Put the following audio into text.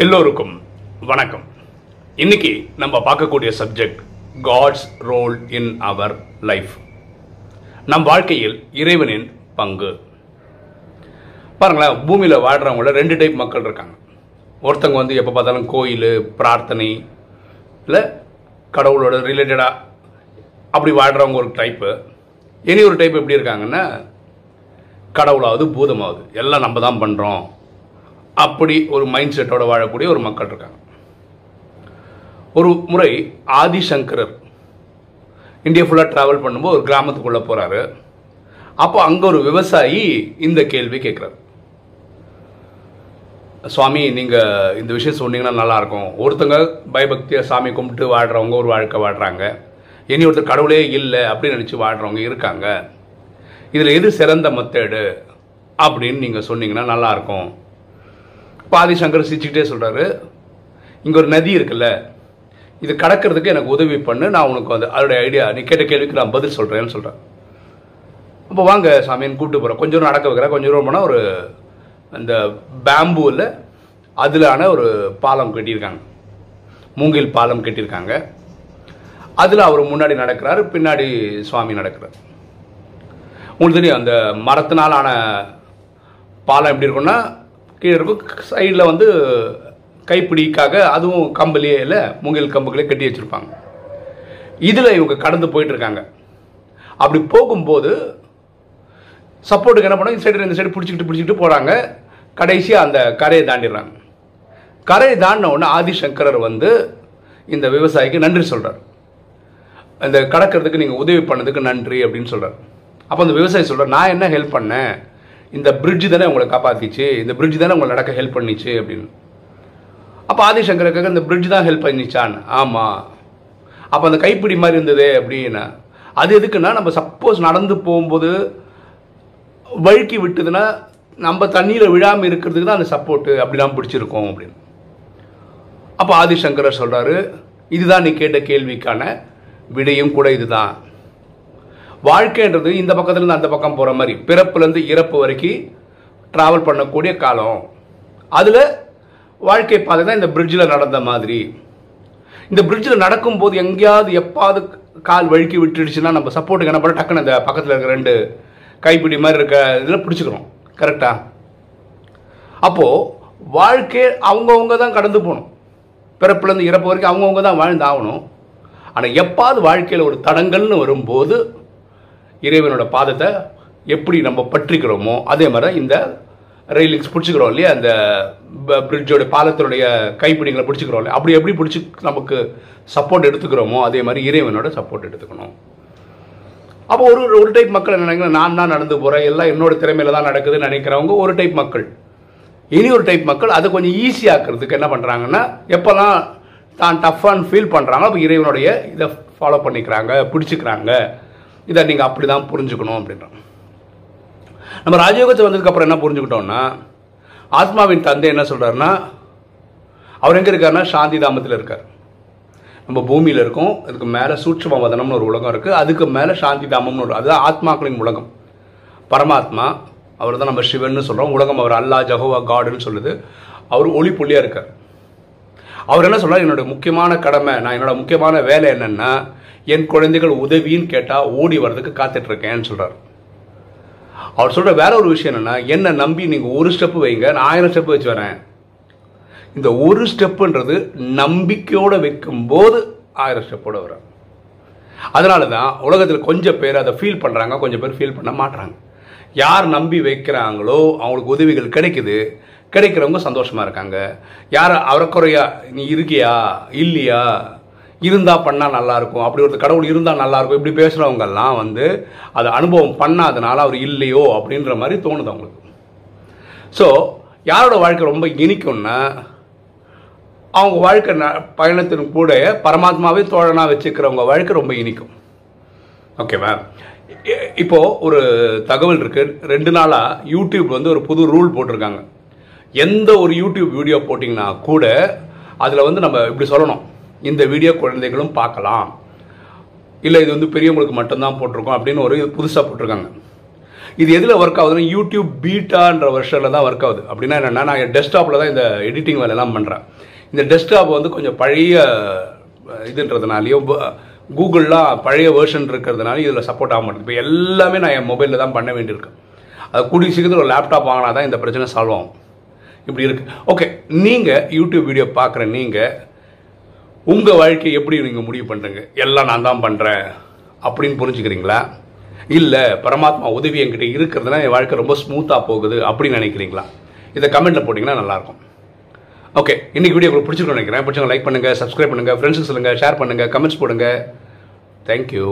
எல்லோருக்கும் வணக்கம். இன்னைக்கு நம்ம பார்க்கக்கூடிய subject God's role in our life நம் வாழ்க்கையில் இறைவனின் பங்கு. பாருங்களேன் பூமியில் வாழ்கிறவங்கள ரெண்டு டைப் மக்கள் இருக்காங்க. ஒருத்தவங்க வந்து எப்போ பார்த்தாலும் கோயில் பிரார்த்தனை இல்லை கடவுளோட ரிலேட்டடாக அப்படி வாழ்கிறவங்க ஒரு டைப்பு இனி ஒரு டைப் எப்படி இருக்காங்கன்னா கடவுளாவது பூதமாவது. எல்லாம் நம்ம தான் பண்ணுறோம் அப்படி ஒரு மைண்ட் செட்டோட வாழக்கூடிய ஒரு மக்கள் இருக்காங்க. ஒரு முறை ஆதிசங்கரர் இந்தியா ஃபுல்லாக ட்ராவல் பண்ணும்போது ஒரு கிராமத்துக்குள்ளே போகிறாரு அப்போ அங்கே ஒரு விவசாயி இந்த கேள்வி கேட்குறாரு. சுவாமி நீங்கள் இந்த விஷயம் சொன்னீங்கன்னா நல்லாயிருக்கும் ஒருத்தங்க பயபக்தியாக சாமி கும்பிட்டு வாழ்கிறவங்க ஒரு வாழ்க்கை வாழ்கிறாங்க இனி ஒருத்தர் கடவுளே இல்லை அப்படின்னு நினச்சி வாழ்கிறவங்க இருக்காங்க. இதில் எது சிறந்த மெத்தேடு? அப்படின்னு நீங்கள் சொன்னீங்கன்னா நல்லாயிருக்கும் பாதி சங்கர் சிரிச்சுக்கிட்டே சொல்கிறாரு இங்கே ஒரு நதி இருக்குல்ல இது கடக்கிறதுக்கு எனக்கு உதவி பண்ணு நான் உனக்கு வந்து அதோடைய ஐடியா நீ கேட்ட கேள்விக்கு நான் பதில் சொல்கிறேன்னு சொல்கிறேன் அப்போ வாங்க சாமின்னு கூப்பிட்டு போகிறேன் கொஞ்சம் தூரம் நடக்க வைக்கிறேன். கொஞ்சம் தூரம் போனால் ஒரு அந்த பேம்பூவில் அதிலான ஒரு பாலம் கட்டியிருக்காங்க. மூங்கில் பாலம் கட்டியிருக்காங்க. அதில் அவர் முன்னாடி நடக்கிறார் பின்னாடி சுவாமி நடக்கிறார். உங்களுக்கு தெரியும் அந்த மரத்தினாலான பாலம் எப்படி இருக்கும்னா கீழே இருக்கும் சைடில் வந்து கைப்பிடிக்காக அதுவும் கம்புலேயே இல்லை மூங்கில் கம்புகளே கட்டி வச்சுருப்பாங்க. இதில் இவங்க கடந்து போயிட்டுருக்காங்க. அப்படி போகும்போது சப்போர்ட்டுக்கு என்ன பண்ணாங்க? இந்த சைடு இந்த சைடு பிடிச்சிக்கிட்டு பிடிச்சிக்கிட்டு போகிறாங்க கடைசியாக அந்த கரையை தாண்டிடுறாங்க. கரையை தாண்டின உடனே ஆதிசங்கரர் வந்து இந்த விவசாயிக்கு நன்றி சொல்கிறார் இந்த கடக்கிறதுக்கு நீங்கள் உதவி பண்ணதுக்கு நன்றி அப்படின்னு சொல்கிறார் அப்போ அந்த விவசாயி சொல்கிறார் நான் என்ன ஹெல்ப் பண்ணேன்? இந்த பிரிட்ஜ் தானே உங்களை காப்பாற்றிச்சு இந்த பிரிட்ஜ் தானே உங்களை நடக்க ஹெல்ப் பண்ணிச்சு அப்படின்னு. அப்போ ஆதிசங்கருக்காக இந்த பிரிட்ஜ் தான் ஹெல்ப் பண்ணிச்சான் ஆமாம் அப்போ அந்த கைப்பிடி மாதிரி இருந்ததே அப்படின்னா அது எதுக்குன்னா நம்ம சப்போஸ் நடந்து போகும்போது வழுக்கி விட்டுதுன்னா நம்ம தண்ணியில் விழாமல் இருக்கிறதுக்கு தான் அந்த சப்போர்ட்டு அப்படிலாம் பிடிச்சிருக்கோம் அப்படின்னு. அப்போ ஆதிசங்கரர் சொல்கிறாரு இதுதான் நீ கேட்ட கேள்விக்கான விடையும் கூட இதுதான். வாழ்க்கைன்றது இந்த பக்கத்துலேருந்து அந்த பக்கம் போகிற மாதிரி. பிறப்புலேருந்து இறப்பு வரைக்கும் ட்ராவல் பண்ணக்கூடிய காலம். அதில் வாழ்க்கை பாதை தான் இந்த பிரிட்ஜில் நடந்த மாதிரி. இந்த பிரிட்ஜில் நடக்கும்போது எங்கேயாவது எப்பாவது கால் வழுக்கி விட்டுடுச்சுன்னா நம்ம சப்போர்ட்டுக்கு என்ன பண்ண டக்குன்னு அந்த பக்கத்தில் இருக்கிற ரெண்டு கைப்பிடி மாதிரி இருக்க இதில் பிடிச்சிக்கிறோம். கரெக்டாக அப்போது வாழ்க்கை அவங்கவுங்க தான் கடந்து போகணும். பிறப்புலேருந்து இறப்பு வரைக்கும் அவங்கவுங்க தான் வாழ்ந்து ஆகணும் ஆனால் எப்பாவது வாழ்க்கையில் ஒரு தடங்கல்னு வரும்போது இறைவனோட பாதத்தை எப்படி நம்ம பற்றிக்கிறோமோ அதே மாதிரி இந்த ரெயிலிங்ஸ் பிடிச்சிக்கிறோம் இல்லையா? அந்த பிரிட்ஜோட பாலத்தினுடைய கைப்பிடிங்களை பிடிச்சிக்கிறோம் இல்லையா? அப்படி எப்படி பிடிச்சி நமக்கு சப்போர்ட் எடுத்துக்கிறோமோ அதே மாதிரி இறைவனோட சப்போர்ட் எடுத்துக்கணும். அப்போ ஒரு ஒரு டைப் மக்கள் நினைக்கிற நான் தான் நடந்து போகிறேன் எல்லாம் என்னோட திறமையில தான் நடக்குதுன்னு நினைக்கிறவங்க ஒரு டைப் மக்கள். இனி ஒரு டைப் மக்கள் அதை கொஞ்சம் ஈஸியாக்குறதுக்கு என்ன பண்ணுறாங்கன்னா எப்போல்லாம் தான் டஃப்பான்னு ஃபீல் பண்ணுறாங்களோ அப்போ இறைவனுடைய இதை ஃபாலோ பண்ணிக்கிறாங்க பிடிச்சிக்கிறாங்க. இதை நீங்கள் அப்படி தான் புரிஞ்சுக்கணும் அப்படின்றோம் நம்ம ராஜயோகத்தை வந்ததுக்கப்புறம் என்ன புரிஞ்சுக்கிட்டோம்னா ஆத்மாவின் தந்தை என்ன சொல்கிறாருன்னா அவர் எங்கே இருக்காருன்னா சாந்தி தாமத்தில் இருக்கார். நம்ம பூமியில் இருக்கோம் அதுக்கு மேலே சூட்சம வதனம்னு ஒரு உலகம் இருக்குது அதுக்கு மேலே சாந்தி தாமம்னு ஒரு அதுதான் ஆத்மாக்களின் உலகம். பரமாத்மா அவர் தான் நம்ம சிவன்னு சொல்கிறோம் உலகம் அவர் அல்லா ஜஹோவா காடுன்னு சொல்லுது. அவர் ஒளி புள்ளியாக இருக்கார். அவர் என்ன சொன்னார் என்னோட முக்கியமான கடமை நான் என்னோட முக்கியமான வேலை என்னன்னா என் குழந்தைகள் உதவின்னு கேட்டால் ஓடி வர்றதுக்கு காத்துட்டு இருக்கேன் சொல்றார். அவர் சொல்ற வேற ஒரு விஷயம் என்னன்னா என்னை நம்பி நீங்க ஒரு ஸ்டெப் வைங்க நான் ஆயிரம் ஸ்டெப் வச்சு வரேன். இந்த ஒரு ஸ்டெப்புன்றது நம்பிக்கையோட வைக்கும் போது ஆயிரம் ஸ்டெப்போட வரும் அதனால தான் உலகத்தில் கொஞ்சம் பேர் அதை ஃபீல் பண்ணுறாங்க கொஞ்சம் பேர் ஃபீல் பண்ண மாட்டுறாங்க யார் நம்பி வைக்கிறாங்களோ அவங்களுக்கு உதவிகள் கிடைக்குது கிடைக்கிறவங்க சந்தோஷமாக இருக்காங்க. யார் அவரக்குறையா நீ இருக்கியா? இல்லையா? இருந்தால் பண்ணால் நல்லாயிருக்கும் அப்படி ஒரு கடவுள் இருந்தால் நல்லாயிருக்கும் இப்படி பேசுகிறவங்கெல்லாம் வந்து அதை அனுபவம் பண்ணாதனால அவர் இல்லையோ அப்படின்ற மாதிரி தோணுது அவங்களுக்கு. ஸோ யாரோட வாழ்க்கை ரொம்ப இனிக்கும்னா அவங்க வாழ்க்கை ந பயணத்தின் கூட பரமாத்மாவே தோழனாக வச்சுக்கிறவங்க வாழ்க்கை ரொம்ப இனிக்கும். ஓகேவா இப்போது ஒரு தகவல் இருக்குது ரெண்டு நாளாக யூடியூப் வந்து ஒரு புது ரூல் போட்டிருக்காங்க. எந்த ஒரு யூடியூப் வீடியோ போட்டிங்கன்னா கூட அதில் வந்து நம்ம இப்படி சொல்லணும். இந்த வீடியோ குழந்தைகளும் பார்க்கலாம். இல்லை இது வந்து பெரியவங்களுக்கு மட்டும்தான் போட்டிருக்கோம் அப்படின்னு ஒரு புதுசாக போட்டிருக்காங்க. இது எதில் ஒர்க் ஆகுதுன்னா யூடியூப் பீட்டான்ற வருஷனில் தான் ஒர்க் ஆகுது. அப்படின்னா என்னென்னா நான் டெஸ்க்டாப்பில் தான் இந்த எடிட்டிங் வேலையெல்லாம் பண்ணுறேன் இந்த டெஸ்க்டாப் வந்து கொஞ்சம் பழைய இதுன்றதுனாலையோ இதுன்றதுனாலையும் கூகுள்லாம் பழைய வேர்ஷன் இருக்கிறதுனால இதில் சப்போர்ட் ஆக மாட்டேங்குது. இப்போ எல்லாமே நான் என் மொபைலில் தான் பண்ண வேண்டியிருக்கு. அது கூடிய சீக்கிரத்தில் ஒரு லேப்டாப் வாங்கினா தான் இந்த பிரச்சனை சால்வ் ஆகும். இப்படி இருக்கு. ஓகே நீங்கள் யூடியூப் வீடியோ பார்க்குற நீங்கள் உங்கள் வாழ்க்கையை எப்படி நீங்கள் முடிவு பண்ணுறீங்க எல்லாம் நான் தான் பண்ணுறேன் அப்படின்னு புரிஞ்சுக்கிறீங்களா? இல்லை பரமாத்மா உதவி என்கிட்ட இருக்கிறதுனா என் வாழ்க்கை ரொம்ப ஸ்மூத்தாக போகுது அப்படின்னு நினைக்கிறீங்களா? இதை கமெண்ட்டில் போட்டிங்கன்னா நல்லாயிருக்கும். ஓகே இன்றைக்கி வீடியோ உங்களுக்கு பிடிச்சிருக்கோம் நினைக்கிறேன். பிடிச்சவங்க லைக் பண்ணுங்கள் சப்ஸ்கிரைப் பண்ணுங்கள் ஃப்ரெண்ட்ஸுக்கு சொல்லுங்கள் ஷேர் பண்ணுங்கள் கமெண்ட்ஸ் போடுங்க. தேங்க்யூ